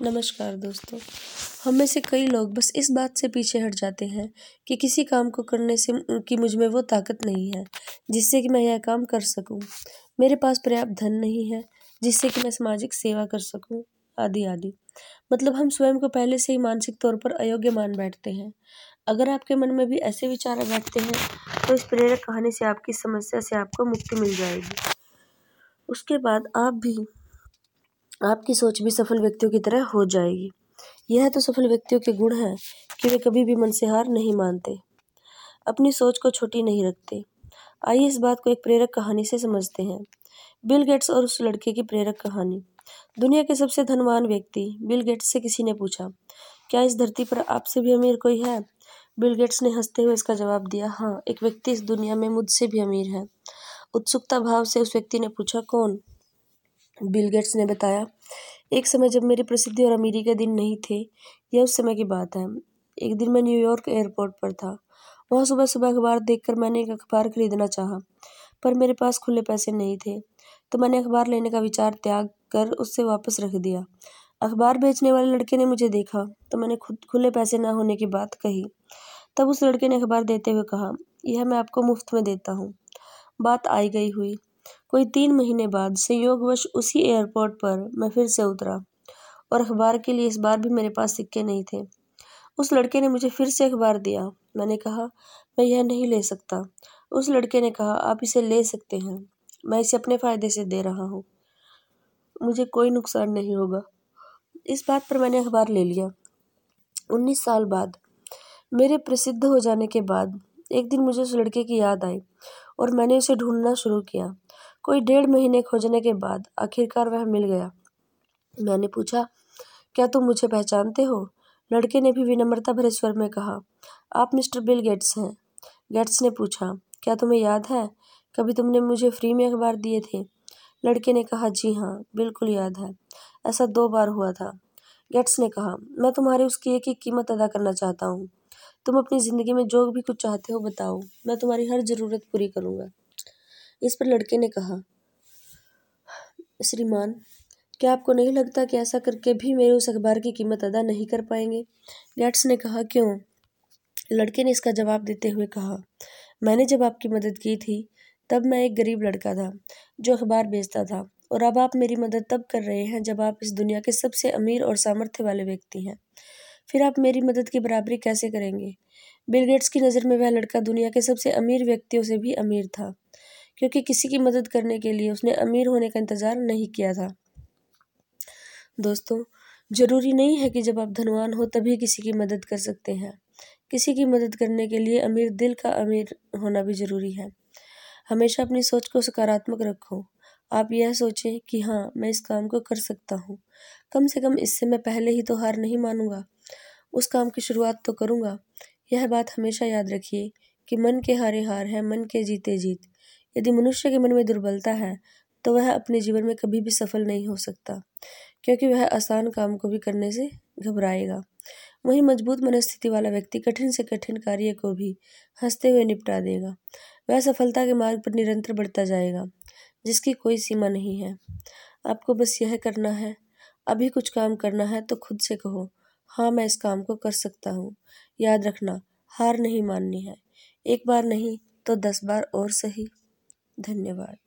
नमस्कार दोस्तों। हम में से कई लोग बस इस बात से पीछे हट जाते हैं कि किसी काम को करने से कि मुझमें वो ताकत नहीं है, जिससे कि मैं यह काम कर सकूँ। मेरे पास पर्याप्त धन नहीं है, जिससे कि मैं सामाजिक सेवा कर सकूँ, आदि आदि। मतलब हम स्वयं को पहले से ही मानसिक तौर पर अयोग्य मान बैठते हैं। अगर आपके मन में भी ऐसे विचार बैठते हैं तो इस प्रेरक कहानी से आपकी समस्या से आपको मुक्ति मिल जाएगी। उसके बाद आप भी आपकी सोच भी सफल व्यक्तियों की तरह हो जाएगी। यह तो सफल व्यक्तियों के गुण हैं कि वे कभी भी मन से हार नहीं मानते, अपनी सोच को छोटी नहीं रखते। आइए इस बात को एक प्रेरक कहानी से समझते हैं। बिल गेट्स और उस लड़के की प्रेरक कहानी। दुनिया के सबसे धनवान व्यक्ति, बिल गेट्स से किसी ने पूछा, क्या इस धरती पर आपसे भी अमीर कोई है? बिल गेट्स ने हँसते हुए इसका जवाब दिया हाँ एक व्यक्ति इस दुनिया में मुझसे भी अमीर है। उत्सुकता भाव से उस व्यक्ति ने पूछा, कौन? बिल गेट्स ने बताया, एक समय जब मेरी प्रसिद्धि और अमीरी के दिन नहीं थे, यह उस समय की बात है। एक दिन मैं न्यूयॉर्क एयरपोर्ट पर था। वहाँ सुबह सुबह अखबार देखकर मैंने एक अखबार खरीदना चाहा, पर मेरे पास खुले पैसे नहीं थे तो मैंने अखबार लेने का विचार त्याग कर उससे वापस रख दिया। अखबार बेचने वाले लड़के ने मुझे देखा तो मैंने खुद खुले पैसे ना होने की बात कही। तब उस लड़के ने अखबार देते हुए कहा, यह मैं आपको मुफ़्त में देता हूँ। बात आई गई हुई। कोई तीन महीने बाद संयोगवश उसी एयरपोर्ट पर मैं फिर से उतरा और अखबार के लिए इस बार भी मेरे पास सिक्के नहीं थे। उस लड़के ने मुझे फिर से अखबार दिया। मैंने कहा, मैं यह नहीं ले सकता। उस लड़के ने कहा, आप इसे ले सकते हैं। मैं इसे अपने फ़ायदे से दे रहा हूँ। मुझे कोई नुकसान नहीं होगा। इस बात पर मैंने अखबार ले लिया। उन्नीस साल बाद, मेरे प्रसिद्ध हो जाने के बाद, एक दिन मुझे उस लड़के की याद आई और मैंने उसे ढूंढना शुरू किया। कोई डेढ़ महीने खोजने के बाद आखिरकार वह मिल गया। मैंने पूछा, क्या तुम मुझे पहचानते हो? लड़के ने भी विनम्रता भरे स्वर में कहा, आप मिस्टर बिल गेट्स हैं। गेट्स ने पूछा, क्या तुम्हें याद है? कभी तुमने मुझे फ्री में अखबार दिए थे? लड़के ने कहा, जी हाँ बिल्कुल याद है। ऐसा दो बार हुआ था। गेट्स ने कहा, मैं तुम्हारी उसकी एक ही कीमत अदा करना चाहता हूँ। तुम अपनी ज़िंदगी में जो भी कुछ चाहते हो बताओ। मैं तुम्हारी हर ज़रूरत पूरी करूँगा। इस पर लड़के ने कहा, श्रीमान, क्या आपको नहीं लगता कि ऐसा करके भी मेरे उस अखबार की कीमत अदा नहीं कर पाएँगे? गैट्स ने कहा, क्यों? लड़के ने इसका जवाब देते हुए कहा, मैंने जब आपकी मदद की थी, तब मैं एक गरीब लड़का था, जो अखबार बेचता था, और अब आप मेरी मदद तब कर रहे हैं जब आप इस दुनिया के सबसे अमीर और सामर्थ्य वाले व्यक्ति हैं। फिर आप मेरी मदद की बराबरी कैसे करेंगे? बिल गेट्स की नज़र में वह लड़का दुनिया के सबसे अमीर व्यक्तियों से भी अमीर था। क्योंकि किसी की मदद करने के लिए उसने अमीर होने का इंतज़ार नहीं किया था। दोस्तों, ज़रूरी नहीं है कि जब आप धनवान हो तभी किसी की मदद कर सकते हैं। किसी की मदद करने के लिए अमीर दिल का अमीर होना भी ज़रूरी है। हमेशा अपनी सोच को सकारात्मक रखो। आप यह सोचें कि हाँ मैं इस काम को कर सकता हूँ। कम से कम इससे मैं पहले ही तो हार नहीं मानूँगा। उस काम की शुरुआत तो करूँगा। यह बात हमेशा याद रखिए कि मन के हारे हार है, मन के जीते जीत। यदि मनुष्य के मन में दुर्बलता है तो वह अपने जीवन में कभी भी सफल नहीं हो सकता, क्योंकि वह आसान काम को भी करने से घबराएगा। वहीं मज़बूत मनस्थिति वाला व्यक्ति कठिन से कठिन कार्य को भी हँसते हुए निपटा देगा। वह सफलता के मार्ग पर निरंतर बढ़ता जाएगा, जिसकी कोई सीमा नहीं है। आपको बस यह करना है, अभी कुछ काम करना है तो खुद से कहो हाँ मैं इस काम को कर सकता हूँ। याद रखना, हार नहीं माननी है। एक बार नहीं तो दस बार और सही। धन्यवाद.